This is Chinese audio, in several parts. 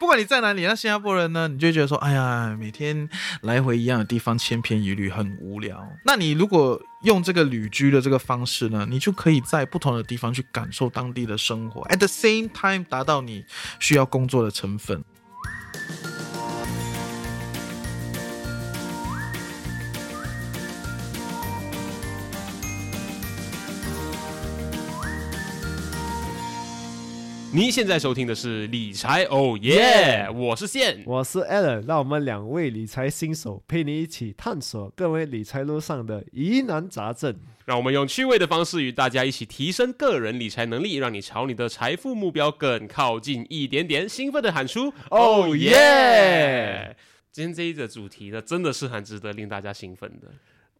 不管你在哪里，那新加坡人呢，你就觉得说，哎呀，每天来回一样的地方，千篇一律，很无聊。那你如果用这个旅居的这个方式呢，你就可以在不同的地方去感受当地的生活，at the same time 达到你需要工作的成分。你现在收听的是理财哦耶，我是线。我是 Allen，让我们两位理财新手陪你一起探索各位理财路上的疑难杂症。让我们用趣味的方式与大家一起提升个人理财能力，让你朝你的财富目标更靠近一点点。兴奋的喊出哦耶！今天这一个主题呢，真的是很值得令大家兴奋的。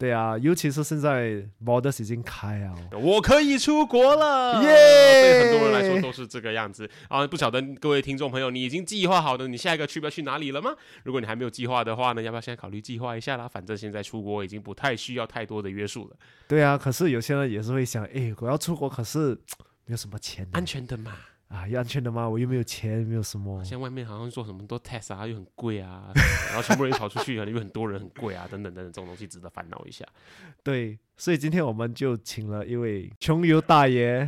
对啊，尤其是现在 borders 已经开啊，我可以出国了，耶！对很多人来说都是这个样子啊。不晓得各位听众朋友，你已经计划好的你下一个去要去哪里了吗？如果你还没有计划的话呢，要不要现在考虑计划一下啦？反正现在出国已经不太需要太多的约束了。对啊，可是有些人也是会想，哎，我要出国，可是没有什么钱，安全的嘛。啊，要安全的吗？我又没有钱，没有什么。现在外面好像做什么都 test 啊，又很贵啊，然后全部人跑出去啊，因为很多人很贵啊，等等等等，这种东西值得烦恼一下。对，所以今天我们就请了一位穷游大爷，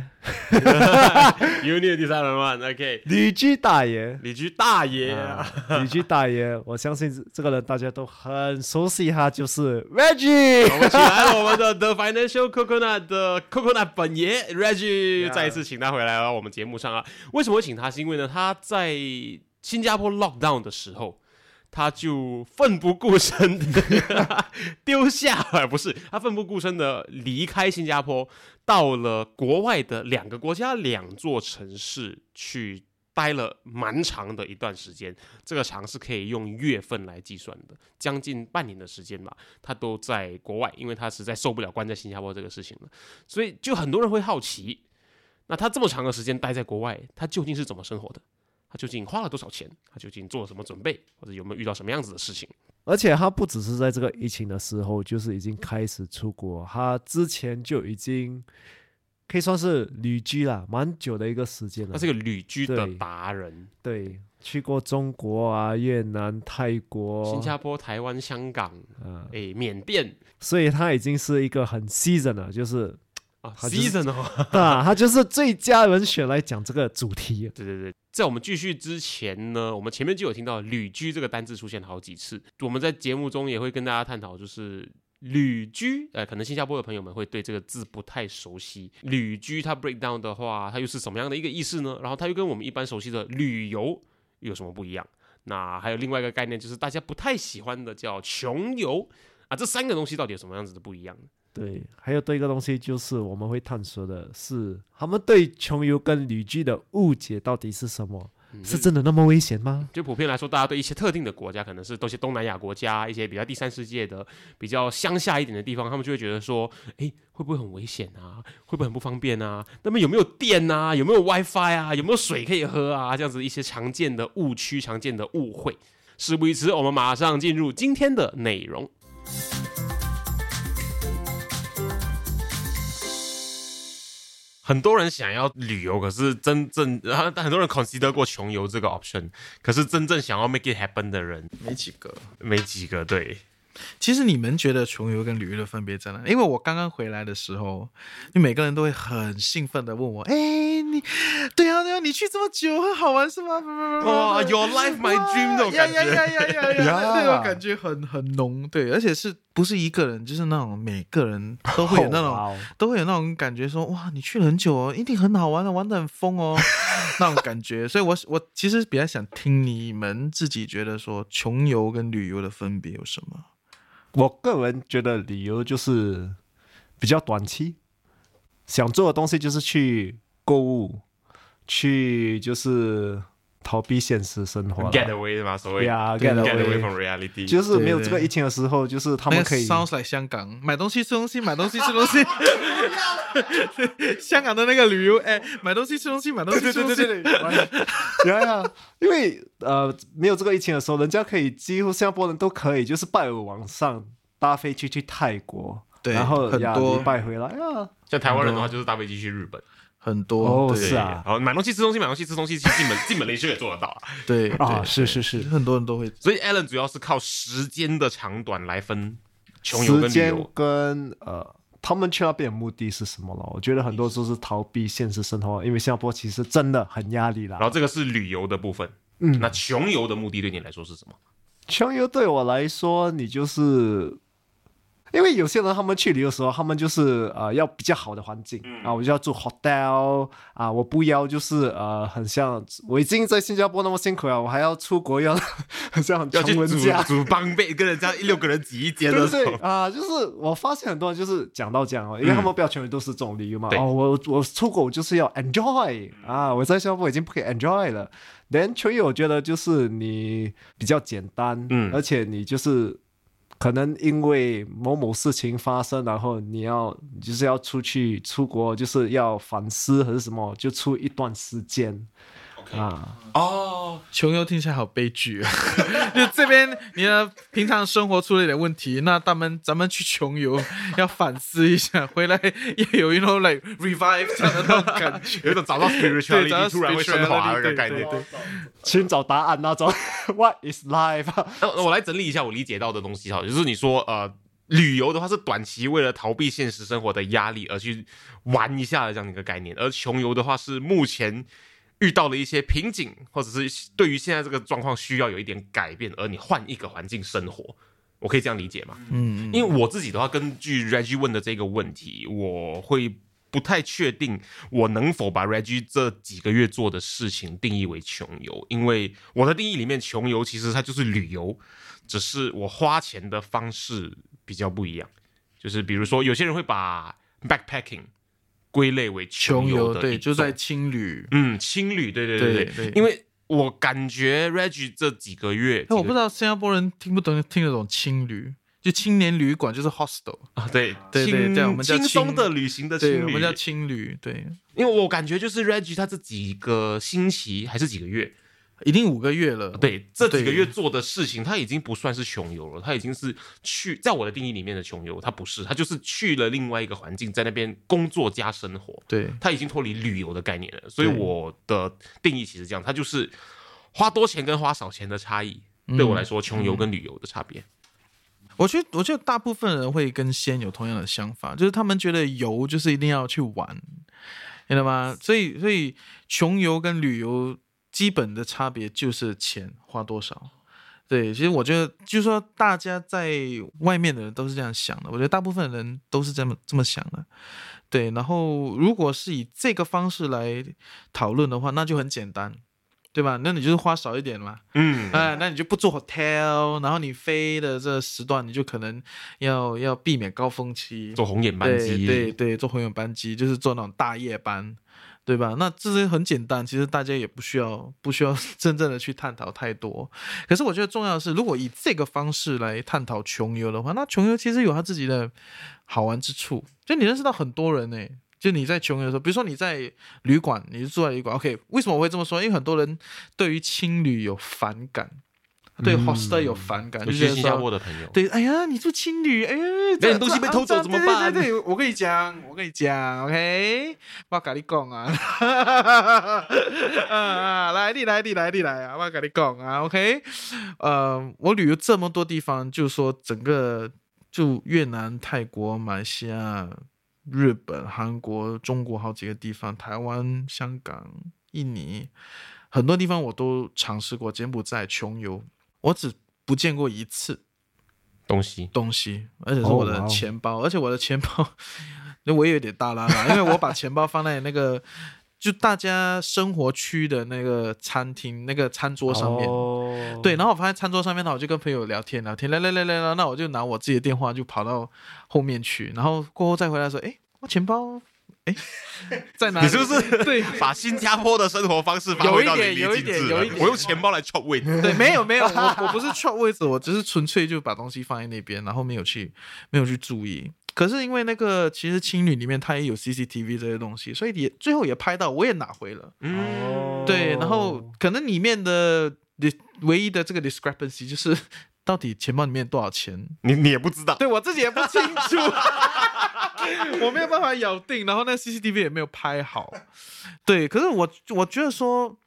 有你的第三人嘛？OK，旅居大爷，旅居大爷，旅居大爷，我相信这个人大家都很熟悉哈，就是 Reggie。我们请来了我们的 The Financial Coconut 的 Coconut 本爷 Reggie，再一次请他回来了我们节目上啊。为什么会请他？是因为呢，他在新加坡 lockdown 的时候，他就奋不顾身的丢下，不是他奋不顾身的离开新加坡，到了国外的两个国家、两座城市去待了蛮长的一段时间。这个长是可以用月份来计算的，将近半年的时间吧，他都在国外，因为他实在受不了关在新加坡这个事情了。所以就很多人会好奇。那他这么长的时间待在国外，他究竟是怎么生活的？他究竟花了多少钱？他究竟做了什么准备？或者有没有遇到什么样子的事情？而且他不只是在这个疫情的时候，就是已经开始出国，他之前就已经可以算是旅居了蛮久的一个时间了。他是个旅居的达人，对，去过中国啊、越南、泰国、新加坡、台湾、香港，啊，哎，缅甸，所以他已经是一个很 season 了，就是。啊，season 哦，啊，他就是最佳人选来讲这个主题。对对对，在我们继续之前呢，我们前面就有听到“旅居”这个单字出现好几次。我们在节目中也会跟大家探讨，就是“旅居”。呃，可能新加坡的朋友们会对这个字不太熟悉。“旅居”它 break down 的话，它又是什么样的一个意思呢？然后它又跟我们一般熟悉的旅游有什么不一样？那还有另外一个概念，就是大家不太喜欢的叫“穷游”啊。这三个东西到底有什么样子的不一样？对，还有多一个东西，就是我们会探索的是，他们对穷游跟旅居的误解到底是什么？是真的那么危险吗？就普遍来说，大家对一些特定的国家，可能是都是东南亚国家，一些比较第三世界的、比较乡下一点的地方，他们就会觉得说，哎，会不会很危险啊？会不会很不方便啊？那么有没有电啊？有没有 WiFi 啊？有没有水可以喝啊？这样子一些常见的误区、常见的误会。事不宜迟，我们马上进入今天的内容。很多人想要旅游，可是真正然后很多人 consider 过穷游这个 option，可是真正想要 make it happen 的人没几个，没几个。对，其实你们觉得穷游跟旅游的分别在哪？因为我刚刚回来的时候，你每个人都会很兴奋的问我，哎，你对啊对啊，你去这么久很好玩是吗？哇，Your life my dream 那种感觉，呀呀呀呀呀，那种感觉很很浓，对，而且是。不是一个人，就是那种每个人都会有那种，都会有那种感觉，说哇，你去了很久哦，一定很好玩的，玩的很疯哦，那种感觉。所以，我我其实比较想听你们自己觉得说，穷游跟旅游的分别有什么？我个人觉得旅游就是比较短期，想做的东西就是去购物，去就是逃避现实生活，get away 嘛，所谓。Yeah，get away from reality，就是没有这个疫情的时候，就是他们可以 sounds like 香港买东西吃东西，买东西吃东西，香港的那个旅游，哎，买东西吃东西，买东西吃东西，对对对对，呀呀，因为呃没有这个疫情的时候，人家可以几乎新加坡人都可以，就是拜尔往上搭飞机去泰国，对，然后很多。拜回来啊，像台湾人的话，就是搭飞机去日本。很多哦，是啊，然后买东西吃东西，买东西吃东西，其实进门进门连休也做得到啊。对啊，是是是，很多人都会。所以 Allen 主要是靠时间的长短来分穷游跟旅游。跟呃，他们去那边的目的是什么了？我觉得很多都是逃避现实生活，因为新加坡其实真的很压力啦。然后这个是旅游的部分，嗯，那穷游的目的对你来说是什么？穷游对我来说，你就是。因为有些人他们去旅游的时候，他们就是呃要比较好的环境啊，我就要住 hotel 啊，我不要就是呃很像我已经在新加坡那么辛苦了，我还要出国 要很像很穷人家煮帮被跟人家六个人挤一间的 对啊，就是我发现很多人就是讲到这样哦，因为他们不要全部都是这种理由嘛哦，我我出国我就是要 enjoy 啊，我在新加坡已经不可以 enjoy 了，then 穷游我觉得就是你比较简单，嗯，而且你就是。可能因为某某事情发生，然后你要就是要出去出国，就是要反思还是什么，就出一段时间。啊哦，穷游听起来好悲剧啊！就这边你的平常生活出了一点问题，那咱们咱们去穷游要反思一下，回来也有一种 like revive 这样的那种感觉，有一种找到 spirituality 突然会升华那个概念，寻找答案那种。What is life？那我来整理一下我理解到的东西哈，就是你说呃，旅游的话是短期为了逃避现实生活的压力而去玩一下的这样的一个概念，而穷游的话是目前。遇到了一些瓶颈，或者是对于现在这个状况需要有一点改变，而你换一个环境生活，我可以这样理解吗？嗯，因为我自己的话，根据 Reggie 问的这个问题，我会不太确定我能否把 Reggie 这几个月做的事情定义为穷游，因为我的定义里面，穷游其实它就是旅游，只是我花钱的方式比较不一样，就是比如说有些人会把 backpacking。归类为穷游的，对，就在青旅，嗯，青旅，对对对对，因为我感觉 Reggie 这几个月，我不知道新加坡人听不懂听得懂青旅，就青年旅馆就是 hostel 啊，对对对对，我们叫轻松的旅行的青旅，我们叫青旅，对，因为我感觉就是 Reggie 他这几个星期还是几个月。已经五个月了，对这几个月做的事情，他已经不算是穷游了，他已经是去在我的定义里面的穷游，他不是，他就是去了另外一个环境，在那边工作加生活，对他已经脱离旅游的概念了，所以我的定义其实这样，他就是花多钱跟花少钱的差异，对我来说，穷游跟旅游的差别。我觉得，我觉得大部分人会跟先有同样的想法，就是他们觉得游就是一定要去玩，知道吗？所以，所以穷游跟旅游。基本的差别就是钱花多少，对，其实我觉得就是说大家在外面的人都是这样想的，我觉得大部分人都是这么这么想的，对，然后如果是以这个方式来讨论的话，那就很简单，对吧？那你就是花少一点嘛，嗯，哎，那你就不做 hotel，然后你飞的这时段你就可能要要避免高峰期，做红眼班机，对对，做红眼班机就是做那种大夜班。对吧？那这些很简单，其实大家也不需要不需要 真正的去探讨太多。可是我觉得重要的是，如果以这个方式来探讨穷游的话，那穷游其实有他自己的好玩之处。就你认识到很多人呢，就你在穷游的时候，比如说你在旅馆，你是住在旅馆，OK？为什么我会这么说？因为很多人对于青旅有反感。对 hostel 有反感，就是新加坡的朋友。对，哎呀，你住青旅，哎呀，那点东西被偷走怎么办？对对对，我跟你讲，我跟你讲，OK，我跟你讲 啊，啊，来，你来，你来，你来啊，我跟你讲啊，OK，呃，我旅游这么多地方，就是说整个就越南、泰国、马来西亚、日本、韩国、中国好几个地方，台湾、香港、印尼，很多地方我都尝试过，柬埔寨穷游。我只不见过一次东西，东西，而且是我的钱包，而且我的钱包，那我也有点大拉拉，因为我把钱包放在那个就大家生活区的那个餐厅那个餐桌上面，对，然后我发现餐桌上面，呢我就跟朋友聊天聊天，来来来来来，那我就拿我自己的电话就跑到后面去，然后过后再回来说，哎，我钱包哎，在哪？你是不是对 把新加坡的生活方式发挥到淋漓尽致？我用钱包来 chop 位置。对，没有没有，我我不是 chop 位置，我只是纯粹就把东西放在那边，然后没有去没有去注意。可是因为那个其实青旅里面它也有 CCTV 这些东西，所以也最后也拍到，我也拿回了。嗯，对，然后可能里面的唯一的这个 discrepancy 就是 到底钱包里面多少钱，你你也不知道，对我自己也不清楚。我没有办法咬定，然后那 CCTV 也没有拍好，对。可是我我觉得说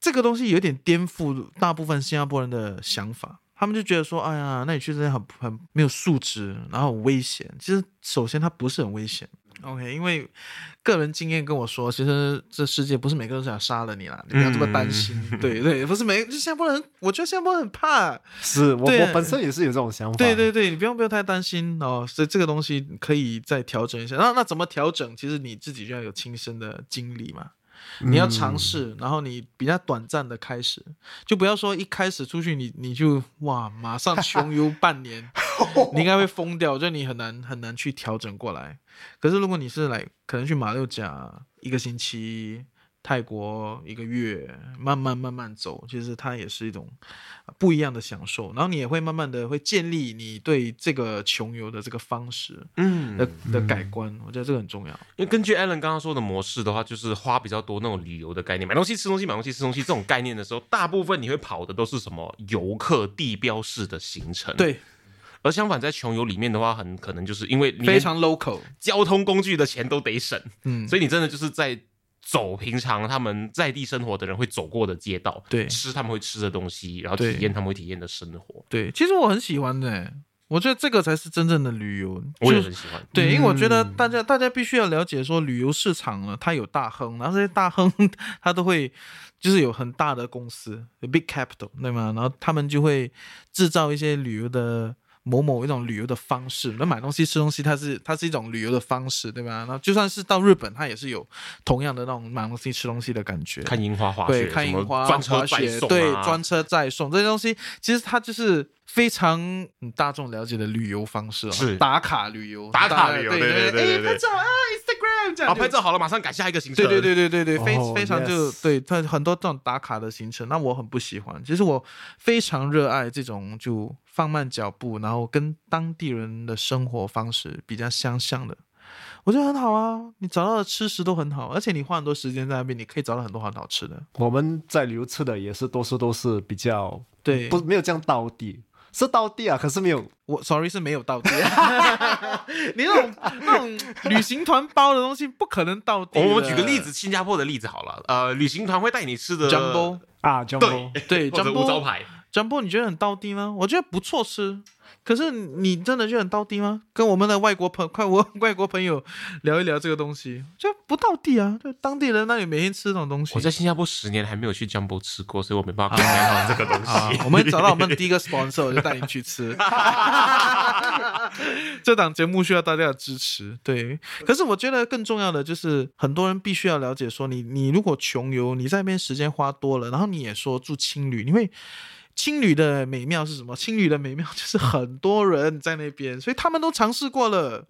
这个东西有点颠覆大部分新加坡人的想法，他们就觉得说，哎呀，那你去这边很很没有素质，然后很危险。其实首先它不是很危险。OK，因为个人经验跟我说，其实这世界不是每个人都想杀了你啦，你不要这么担心。对对，不是每就新加坡人，我觉得新加坡人很怕。是我我本身也是有这种想法。对对对，你不用不用太担心哦，所以这个东西可以再调整一下。那那怎么调整？其实你自己就要有亲身的经历嘛。你要尝试，然后你比较短暂的开始，就不要说一开始出去你你就哇马上穷游半年，你应该会疯掉，就你很难很难去调整过来。可是如果你是来可能去马六甲一个星期。泰国一个月，慢慢慢慢走，其实它也是一种不一样的享受。然后你也会慢慢的会建立你对这个穷游的这个方式，嗯，的的改观。我觉得这个很重要。因为根据 Allen 刚刚说的模式的话，就是花比较多那种旅游的概念，买东西、吃东西、买东西、吃东西这种概念的时候，大部分你会跑的都是什么游客地标式的行程。对。而相反，在穷游里面的话，很可能就是因为非常 local，交通工具的钱都得省，嗯，所以你真的就是在。走平常他们在地生活的人会走过的街道，对，吃他们会吃的东西，然后体验他们会体验的生活。对，其实我很喜欢的，我觉得这个才是真正的旅游。我也很喜欢。对，因为我觉得大家大家必须要了解说，旅游市场呢，它有大亨，然后这些大亨 他都会就是有很大的公司，big capital，对吗？然后他们就会制造一些旅游的。某某一种旅游的方式，那买东西吃东西，它是它是一种旅游的方式，对吧？那就算是到日本，它也是有同样的那种买东西吃东西的感觉。看樱花滑雪，看樱花专车滑雪，对，专车再送这些东西，其实它就是非常大众了解的旅游方式，是打卡旅游，打卡旅游，对对对对对。这样。好，拍照好了，马上改下一个行程。对对对对对对，非非常就对他很多这种打卡的行程，那我很不喜欢。其实我非常热爱这种就。放慢脚步，然后跟当地人的生活方式比较相像的，我觉得很好啊。你找到的吃食都很好，而且你花很多时间在那边，你可以找到很多很好吃的。我们在旅游吃的也是多数都是比较对，不没有这样到地，是到地啊，可是没有。我 sorry 是没有到地。你那种那种旅行团包的东西不可能到地。我们举个例子，新加坡的例子好了。呃，旅行团会带你吃的 Jumbo 啊，Jumbo 对，，jumbo 招牌。江波，你觉得很到地吗？我觉得不错吃，可是你真的觉得很到地吗？跟我们的外国朋快我 外国朋友聊一聊这个东西，就不到地啊！就当地人那里每天吃这种东西。我在新加坡十年还没有去江波吃过，所以我没办法跟你讲好这个东西。我们找到我们的第一个 sponsor，我就带你去吃。这档节目需要大家的支持，对。可是我觉得更重要的就是，很多人必须要了解说，你你如果穷游，你在那边时间花多了，然后你也说住青旅，你会。青旅的美妙是什么？青旅的美妙 就是很多人在那边，所以他们都尝试过了，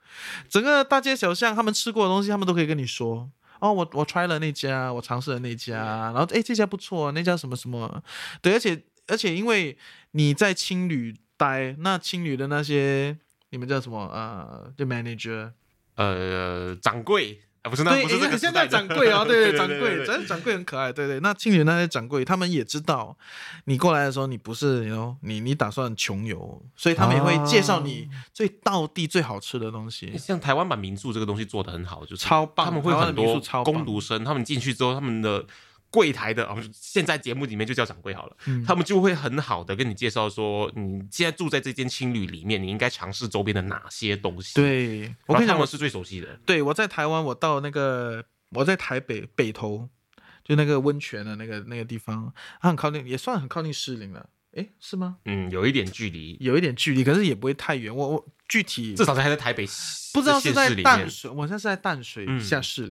整个大街小巷他们吃过的东西，他们都可以跟你说。哦，我我 try 了那家，我尝试了那家，然后哎这家不错，那家什么什么，对，而且而且因为你在青旅待，那青旅的那些你们叫什么呃，就 manager，呃，掌柜。不是那不是这个现在掌柜啊，对对，掌柜，真的掌柜很可爱，对对。那庆元那些掌柜，他们也知道你过来的时候，你不是哦，你你打算穷游，所以他们也会介绍你最道地最好吃的东西。像台湾版民宿这个东西做的很好，就是超棒，他们会很多攻读生，他们进去之后，他们的。柜台的，哦，现在节目里面就叫掌柜好了，嗯他们就会很好的跟你介绍说，你现在住在这间青旅里面，你应该尝试周边的哪些东西。对，我跟你讲，我是最熟悉的。对，我在台湾，我到那个我在台北北投，就那个温泉的那个那个地方，它很靠近，也算很靠近士林了。哎，是吗？嗯，有一点距离，有一点距离，可是也不会太远。我我具体至少还在台北，不知道是在淡水，我现在是在淡水下市。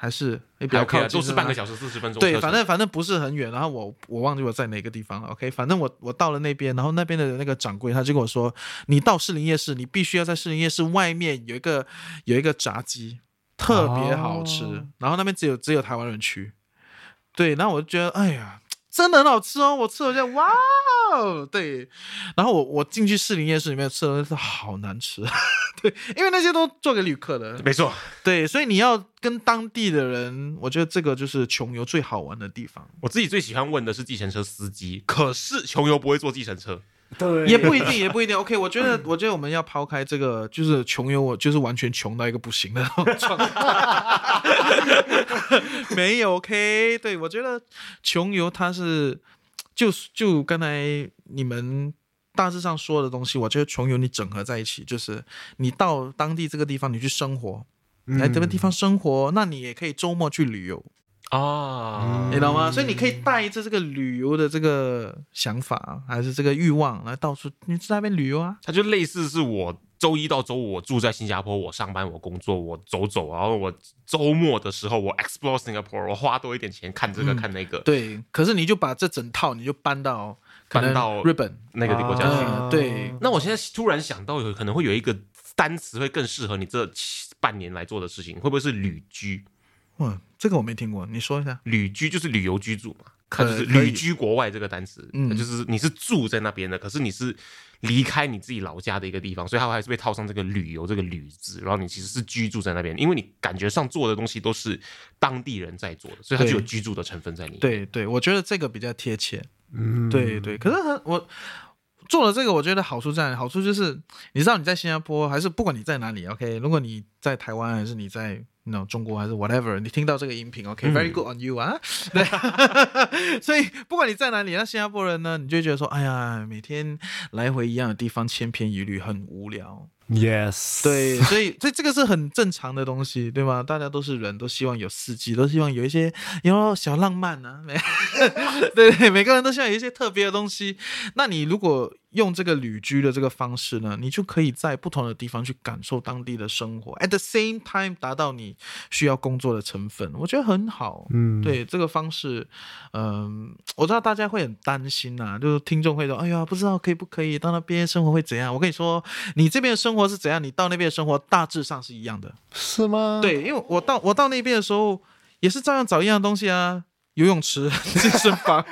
还是也比较靠近，都是半个小时四十分钟。对，反正反正不是很远。然后我我忘记我在哪个地方了。OK，反正我我到了那边，然后那边的那个掌柜他就跟我说：“你到士林夜市，你必须要在士林夜市外面有一个有一个炸鸡。”特别好吃，然后那边只有只有台湾人去，对，然后我就觉得，哎呀，真的很好吃哦，我吃了下哇哦，对，然后我我进去士林夜市里面吃的是好难吃，对，因为那些都做给旅客的，没错，对，所以你要跟当地的人，我觉得这个就是穷游最好玩的地方。我自己最喜欢问的是计程车司机，可是穷游不会坐计程车。对，也不一定，也不一定。OK，我觉得，我觉得我们要抛开这个，就是穷游，我就是完全穷到一个不行的 状态。没有 OK，对我觉得穷游它是，就就刚才你们大致上说的东西，我觉得穷游你整合在一起，就是你到当地这个地方你去生活，来这个地方生活，那你也可以周末去旅游。啊，你懂吗？所以你可以带着这个旅游的这个想法，还是这个欲望，来到处你在那边旅游啊。它就类似是我周一到周五我住在新加坡，我上班我工作我走走，然后我周末的时候我 explore Singapore，我花多一点钱看这个看那个。对，可是你就把这整套你就搬到搬到日本那个国家去。对，那我现在突然想到，有可能会有一个单词会更适合你这半年来做的事情，会不会是旅居？嗯，这个我没听过，你说一下。旅居就是旅游居住嘛，它就是旅居国外这个单词，嗯，就是你是住在那边的，可是你是离开你自己老家的一个地方，所以它还是被套上这个旅游这个旅字，然后你其实是居住在那边，因为你感觉上做的东西都是当地人在做的，所以它就有居住的成分在里面。对对，我觉得这个比较贴切。嗯，对对，可是我做了这个，我觉得好处在，好处就是你知道你在新加坡还是不管你在哪里，OK，如果你在台湾还是你在。那中国还是 whatever，你听到这个音频，OK，very good on you 啊，对，所以不管你在哪里，那新加坡人呢，你就觉得说，哎呀，每天来回一样的地方，千篇一律，很无聊。Yes，对，所以这这个是很正常的东西，对吗？大家都是人，都希望有四季，都希望有一些有小浪漫呢。对对，每个人都希望有一些特别的东西。那你如果用这个旅居的这个方式呢，你就可以在不同的地方去感受当地的生活，at the same time 达到你需要工作的成分，我觉得很好。嗯，对这个方式，嗯，我知道大家会很担心呐，就是听众会说，哎呀，不知道可以不可以到那边生活会怎样？我跟你说，你这边的生活是怎样，你到那边的生活大致上是一样的，是吗？对，因为我到我到那边的时候，也是照样找一样东西啊。游泳池、健身房，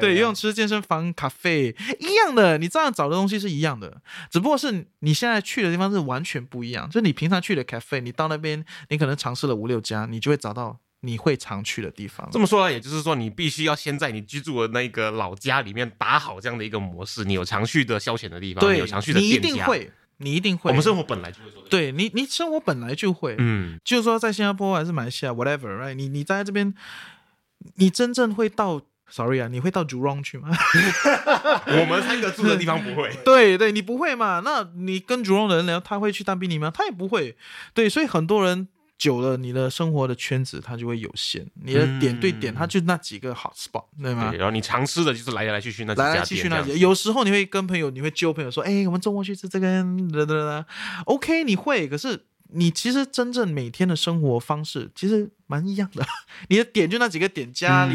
对，游泳池、健身房、咖啡一样的，你这样找的东西是一样的，只不过是你现在去的地方是完全不一样。就你平常去的咖啡，你到那边，你可能尝试了五六家，你就会找到你会常去的地方。这么说，也就是说，你必须要先在你居住的那个老家里面打好这样的一个模式，你有常去的消遣的地方，对，有常去的店家，你一定会，你一定会。我们生活本来就会做，对你，你生活本来就会，嗯，就是说在新加坡还是马来西亚，whatever，right？你你在这边。你真正会到，sorry 啊，你会到 Jurong 去吗？我们三个住的地方不会。对对，你不会嘛？那你跟 Jurong 的人聊，他会去当兵你吗？他也不会。对，所以很多人久了，你的生活的圈子它就会有限，你的点对点，它就那几个好 spot，对吗？然后你尝试的就是来来去去那几来来去去那几，有时候你会跟朋友，你会揪朋友说，哎，我们周末去吃这个，哒哒哒。OK，你会，可是。你其实真正每天的生活方式其实蛮一样的，你的点就那几个点：家里、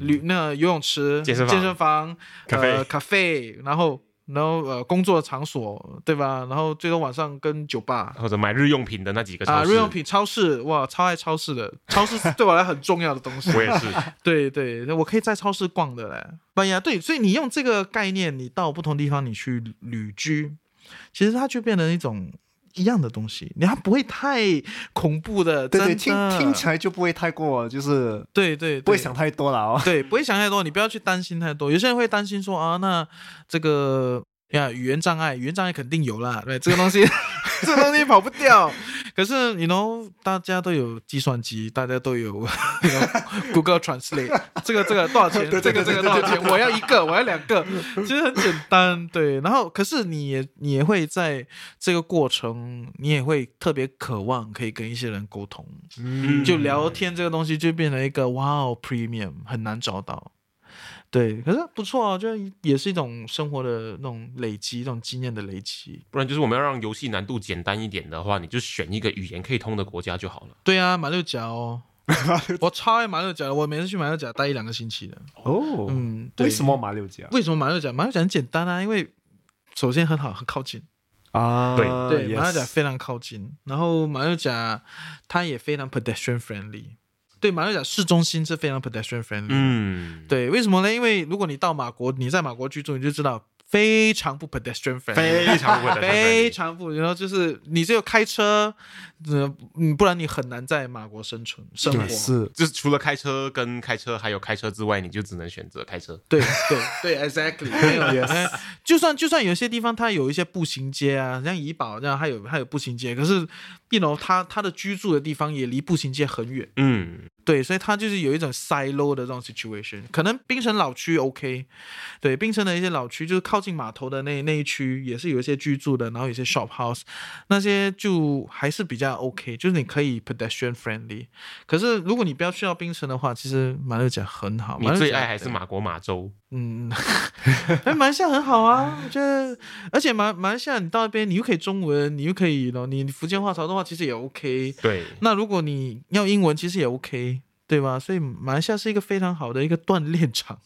旅、那游泳池、健身健身房、咖啡、咖啡，然后然后呃工作场所，对吧？然后最多晚上跟酒吧或者买日用品的那几个啊，日用品超市哇，超爱超市的，超市对我来很重要的东西。我也是，对对，我可以在超市逛的嘞。哎呀，对，所以你用这个概念，你到不同地方你去旅居，其实它就变成一种。一样的东西，你还不会太恐怖的，对对，听听起来就不会太过，就是对对，不会想太多了哦，对，不会想太多，你不要去担心太多。有些人会担心说啊，那这个。呀，语言障碍，语言障碍肯定有啦，对这个东西，这个东西跑不掉。可是你 know，大家都有计算机，大家都有 Google Translate，这个这个多少钱？这个这个多少钱？我要一个，我要两个，其实很简单，对。然后，可是你也你也会在这个过程，你也会特别渴望可以跟一些人沟通，嗯，就聊天这个东西就变成一个哇哦，premium 很难找到。对，可是不错啊，就也是一种生活的那种累积，这种经验的累积。不然就是我们要让游戏难度简单一点的话，你就选一个语言可以通的国家就好了。对啊，马六甲哦，我超爱马六甲的，我每次去马六甲待一两个星期的。哦，嗯，为什么马六甲？为什么马六甲？马六甲很简单啊，因为首先很好，很靠近啊。对对，马六甲非常靠近，然后马六甲它也非常 pedestrian friendly。对马六甲市中心是非常 pedestrian friendly。嗯，对，为什么呢？因为如果你到马国，你在马国居住，你就知道。非常不 pedestrian friendly，非常不，非常不，然后就是你只有开车，呃，嗯，不然你很难在马国生存生活。是，就是除了开车跟开车还有开车之外，你就只能选择开车。对对对，exactly。没有，就算就算有些地方它有一些步行街啊，像怡保这样，它有它有步行街，可是，you know，他他的居住的地方也离步行街很远。嗯，对，所以他就是有一种 silo 的这种 situation。可能槟城老区 OK，对，槟城的一些老区就是靠。近码头的那那一区也是有一些居住的，然后有些 shop house，那些就还是比较 OK，就是你可以 pedestrian friendly。可是如果你不要去到槟城的话，其实马六甲很好。你最爱还是马国马州？嗯，哎，马来西亚很好啊，我觉得，而且马马来西亚你到那边，你又可以中文，你又可以喏，你福建话、潮州话其实也 OK。对。那如果你要英文，其实也 OK，对吧？所以马来西亚是一个非常好的一个锻炼场。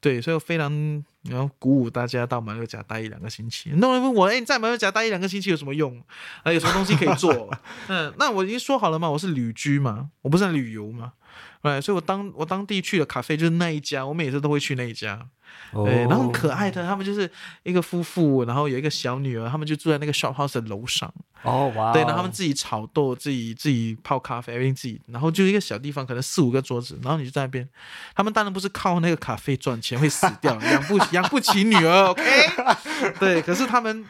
对，所以我非常。然后鼓舞大家到马六甲待一两个星期。那我问我，哎，你在马六甲待一两个星期有什么用？啊，有什么东西可以做？嗯，那我已经说好了嘛，我是旅居嘛，我不是旅游嘛，哎，所以我当我当地去的咖啡就是那一家，我每次都会去那一家。对，然后很可爱的，他们就是一个夫妇，然后有一个小女儿，他们就住在那个 shop house 的楼上。哦，哇！对，然后他们自己炒豆，自己自己泡咖啡，everything 自己，然后就一个小地方，可能四五个桌子，然后你就在那边。他们当然不是靠那个咖啡赚钱，会死掉，养不 养不起女儿，OK？对，可是他们。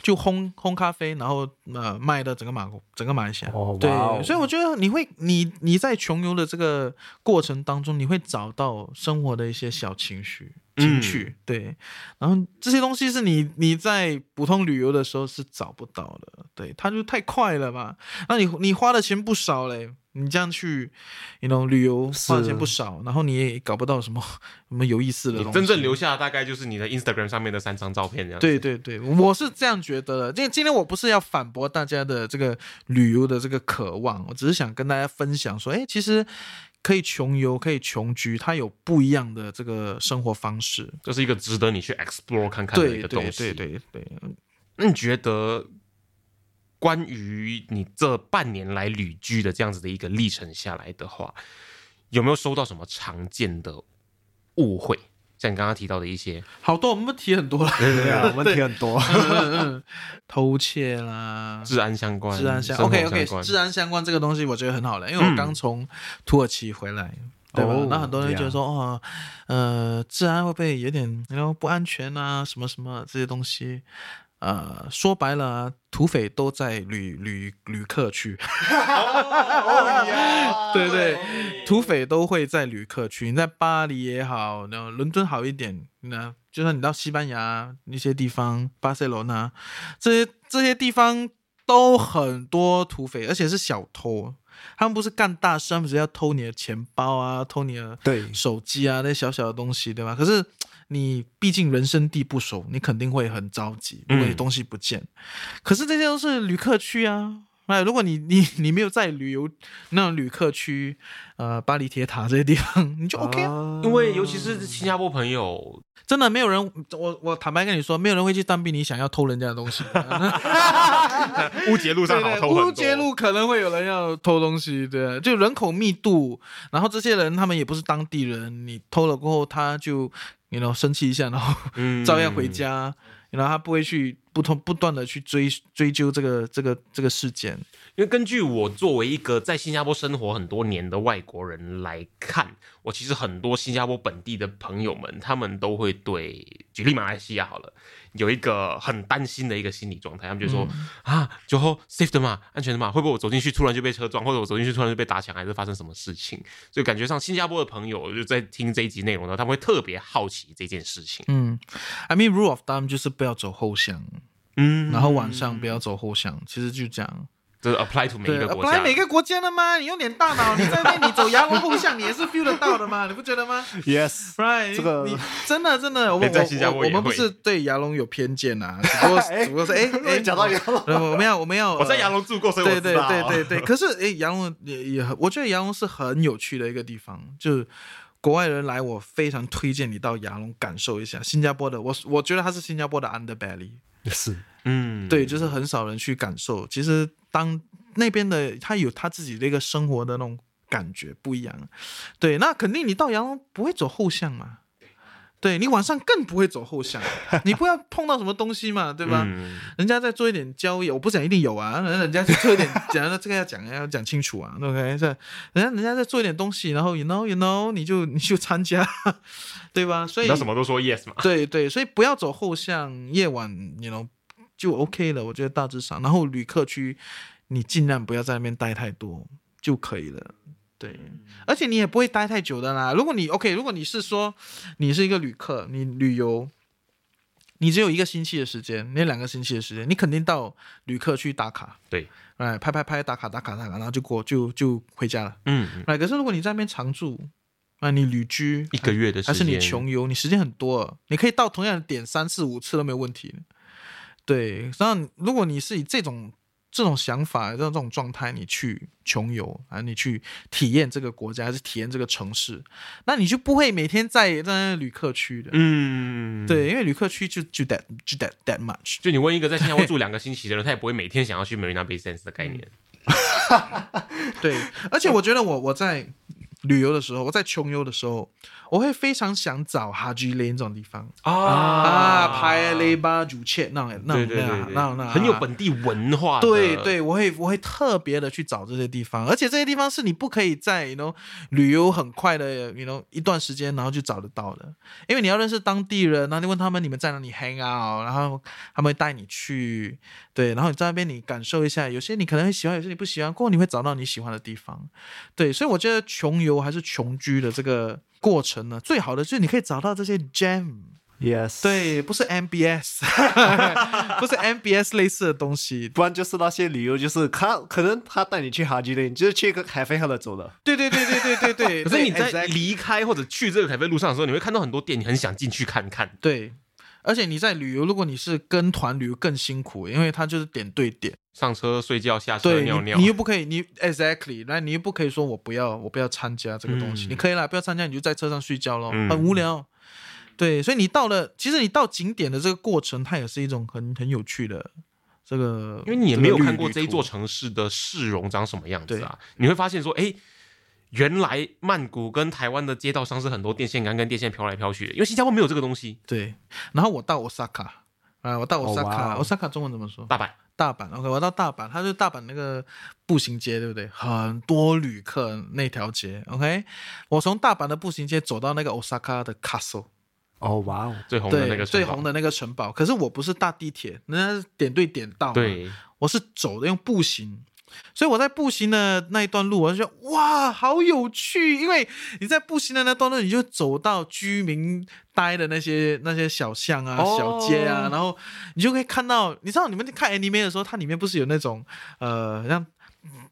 就烘烘咖啡，然后呃卖到整个马整个马来西亚，对，所以我觉得你会你你在穷游的这个过程当中，你会找到生活的一些小情绪情趣，对，然后这些东西是你你在普通旅游的时候是找不到的，对，它就太快了嘛，那你你花的钱不少嘞。你这样去，你 know 旅游花钱不少，然后你也搞不到什么什么有意思的东西。真正留下大概就是你的 Instagram 上面的三张照片这样。对对对，我是这样觉得的。今今天我不是要反驳大家的这个旅游的这个渴望，我只是想跟大家分享说，哎，其实可以穷游，可以穷居，它有不一样的这个生活方式，这是一个值得你去 explore 看看的一个东西。对对对对，那你觉得？关于你这半年来旅居的这样子的一个历程下来的话，有没有收到什么常见的误会？像你刚刚提到的一些，好多我们提很多了，对啊，我们提很多，偷窃啦，治安相关，治安相 OK OK，治安相关这个东西我觉得很好了，因为我刚从土耳其回来，对吧？那很多人觉得说，哦，呃，治安会不会有点然后不安全啊？什么什么这些东西。呃，说白了，土匪都在旅旅旅客区，对对，土匪都会在旅客区。你在巴黎也好，那伦敦好一点，那就算你到西班牙那些地方，巴塞罗那这些这些地方都很多土匪，而且是小偷。他们不是干大事，他们只要偷你的钱包啊，偷你的对手机啊，那些小小的东西，对吧？可是。你毕竟人生地不熟，你肯定会很着急，如果你东西不见。可是这些都是旅客区啊，哎，如果你你你没有在旅游那种旅客区，呃，巴黎铁塔这些地方，你就 OK 啊。因为尤其是新加坡朋友，真的没有人，我我坦白跟你说，没有人会去当兵，你想要偷人家的东西。乌节路上好偷乌节路可能会有人要偷东西，对，就人口密度，然后这些人他们也不是当地人，你偷了过后，他就你 know 生气一下，然后照样回家。然后他不会去不同不断的去追追究这个这个这个事件，因为根据我作为一个在新加坡生活很多年的外国人来看，我其实很多新加坡本地的朋友们，他们都会对举例马来西亚好了。有一个很担心的一个心理状态，他们就说啊，酒后 safe 的嘛，安全的嘛，会不会我走进去突然就被车撞，或者我走进去突然就被打抢，还是发生什么事情？所以感觉上新加坡的朋友就在听这一集内容呢，他们会特别好奇这件事情。嗯，I mean rule of thumb 就是不要走后巷，嗯，然后晚上不要走后巷，其实就这样。这是 apply to 每一个国家，apply，每个国家的吗？你用点大脑，你在那你走牙龙后巷，你也是 feel 得到的吗？你不觉得吗？Yes，right。这个你真的真的，我们我我们不是对牙龙有偏见啊，只不过只不过是哎哎，讲到牙龙，我们要我们要 我在牙龙住过，所以对对对对对。可是哎，牙龙也也，我觉得牙龙是很有趣的一个地方，就是国外人来，我非常推荐你到牙龙感受一下新加坡的。我我觉得它是新加坡的 underbelly，是。嗯，对，就是很少人去感受，其实当。那边的他有他自己的一个生活的那种感觉不一样，对，那肯定你到阳龙不会走后巷嘛，对你晚上更不会走后巷，你不要碰到什么东西嘛，对吧？人家在做一点交易，我不讲一定有啊，人家在做一点讲的这个要讲要讲清楚啊，OK，这人家人家在做一点东西，然后 you know you know 你就你就参加，对吧？所以他什么都说 yes 嘛，对对，所以不要走后巷，夜晚 you know 就 OK 了，我觉得大致上，然后旅客区。你尽量不要在那边待太多就可以了，对，而且你也不会待太久的啦。如果你 OK，如果你是说你是一个旅客，你旅游，你只有一个星期的时间，那两个星期的时间，你肯定到旅客去打卡，对，哎，拍拍拍，打卡打卡打卡，然后就过就就回家了，嗯，哎，可是如果你在那边常住，啊，你旅居一个月的时间，还是你穷游，你时间很多，你可以到同样的点三四五次都没有问题，对，然后如果你是以这种。这种想法，这种这种状态，你去穷游啊，你去体验这个国家，还是体验这个城市，那你就不会每天在在旅客区的。嗯，对，因为旅客区就就 that 就 that that much。就你问一个在新加坡住两个星期的人，他也不会每天想要去 Marina Bay Sands 的概念。对，而且我觉得我我在。旅游的时候，我在穷游的时候，我会非常想找哈吉雷这种地方啊啊，拍雷巴主切那那那那那很有本地文化。对对，我会我会特别的去找这些地方，而且这些地方是你不可以在 you know 旅游很快的 you know 一段时间然后就找得到的，因为你要认识当地人，然后你问他们你们在哪里 hang out，然后他们会带你去，对，然后你在那边你感受一下，有些你可能会喜欢，有些你不喜欢，过后你会找到你喜欢的地方，对，所以我觉得穷游。游还是穷居的这个过程呢？最好的就是你可以找到这些 gem，yes，对，不是 MBS，不是 MBS 类似的东西，不然就是那些旅游，就是他可能他带你去哈吉雷，就是去一个咖啡喝了走了。对对对对对对对。可是你在离开或者去这个咖啡路上的时候，你会看到很多店，你很想进去看看。对。而且你在旅游，如果你是跟团旅游更辛苦，因为它就是点对点，上车睡觉，下车尿尿，你又不可以，你 exactly，那你又不可以说我不要，我不要参加这个东西，你可以啦，不要参加，你就在车上睡觉咯，很无聊。对，所以你到了，其实你到景点的这个过程，它也是一种很很有趣的这个，因为你也没有看过这一座城市的市容长什么样子啊，你会发现说，哎。原来曼谷跟台湾的街道上是很多电线杆跟电线飘来飘去的，因为新加坡没有这个东西。对，然后我到 Osaka，啊，我到 Osaka，Osaka 中文怎么说？大阪，大阪。OK，我到大阪，它是大阪那个步行街，对不对？很多旅客那条街。OK，我从大阪的步行街走到那个 Osaka 的 Castle。哦，哇哦，最红的那个最红的那个城堡。可是我不是搭地铁，人家是点对点到。对，我是走的用步行。所以我在步行的那一段路，我就觉得哇，好有趣！因为你在步行的那段路，你就走到居民待的那些那些小巷啊、小街啊，然后你就可以看到，你知道你们看 anime 的时候，它里面不是有那种呃，像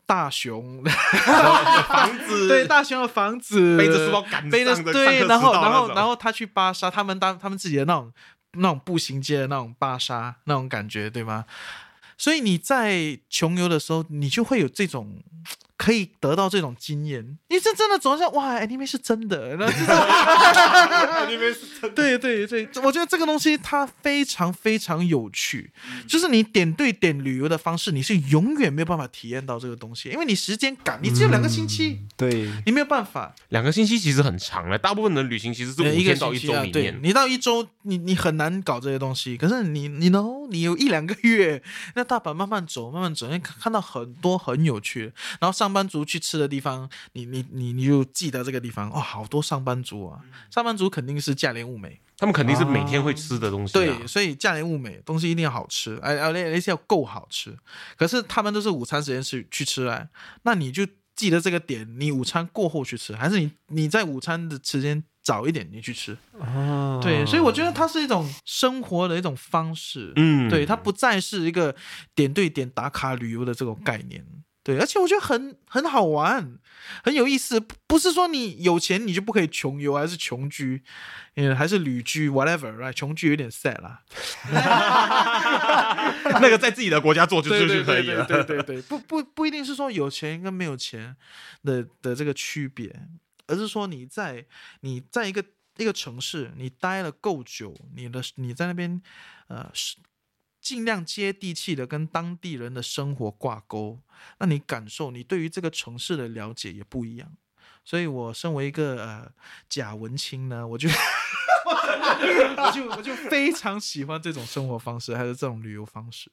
大熊 房子，对，大熊的房子，背着书包赶背着对，然后然后然后他去巴沙，他们当他们自己的那种那种步行街的那种巴沙那种感觉，对吗？所以你在穷游的时候，你就会有这种。可以得到这种经验，因为这真的总是哇，anime 是真的，anime 是真，对对对，我觉得这个东西它非常非常有趣，就是你点对点旅游的方式，你是永远没有办法体验到这个东西，因为你时间赶，你只有两个星期，对。你没有办法，两个星期其实很长了，大部分的旅行其实是五天到一周里面，你到一周，你你很难搞这些东西，可是你你能，你有一两个月，那大阪慢慢走，慢慢走，你看到很多很有趣，然后上。上班族去吃的地方，你你你你就记得这个地方哦，好多上班族啊！上班族肯定是价廉物美，他们肯定是每天会吃的东西。对，所以价廉物美，东西一定要好吃，哎哎，那些要够好吃。可是他们都是午餐时间去去吃哎，那你就记得这个点，你午餐过后去吃，还是你你在午餐的时间早一点你去吃？哦，对，所以我觉得它是一种生活的一种方式，嗯，对，它不再是一个点对点打卡旅游的这种概念。对，而且我觉得很很好玩，很有意思。不是说你有钱你就不可以穷游，还是穷居，嗯，还是旅居，whatever，right？穷居有点 sad 啦。那个在自己的国家做就就可以了。对对对，不不不一定是说有钱跟没有钱的的这个区别，而是说你在你在一个一个城市你待了够久，你的你在那边呃是。尽量接地气的跟当地人的生活挂钩，那你感受你对于这个城市的了解也不一样。所以，我身为一个呃假文青呢，我就 我就我就非常喜欢这种生活方式，还有这种旅游方式。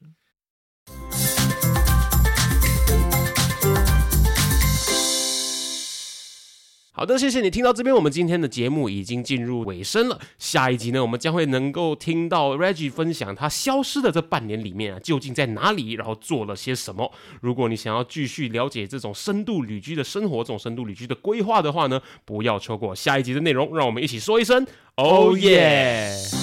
好的，谢谢你听到这边，我们今天的节目已经进入尾声了。下一集呢，我们将会能够听到 Reggie 分享他消失的这半年里面啊，究竟在哪里，然后做了些什么。如果你想要继续了解这种深度旅居的生活，这种深度旅居的规划的话呢，不要错过下一集的内容。让我们一起说一声，Oh yeah！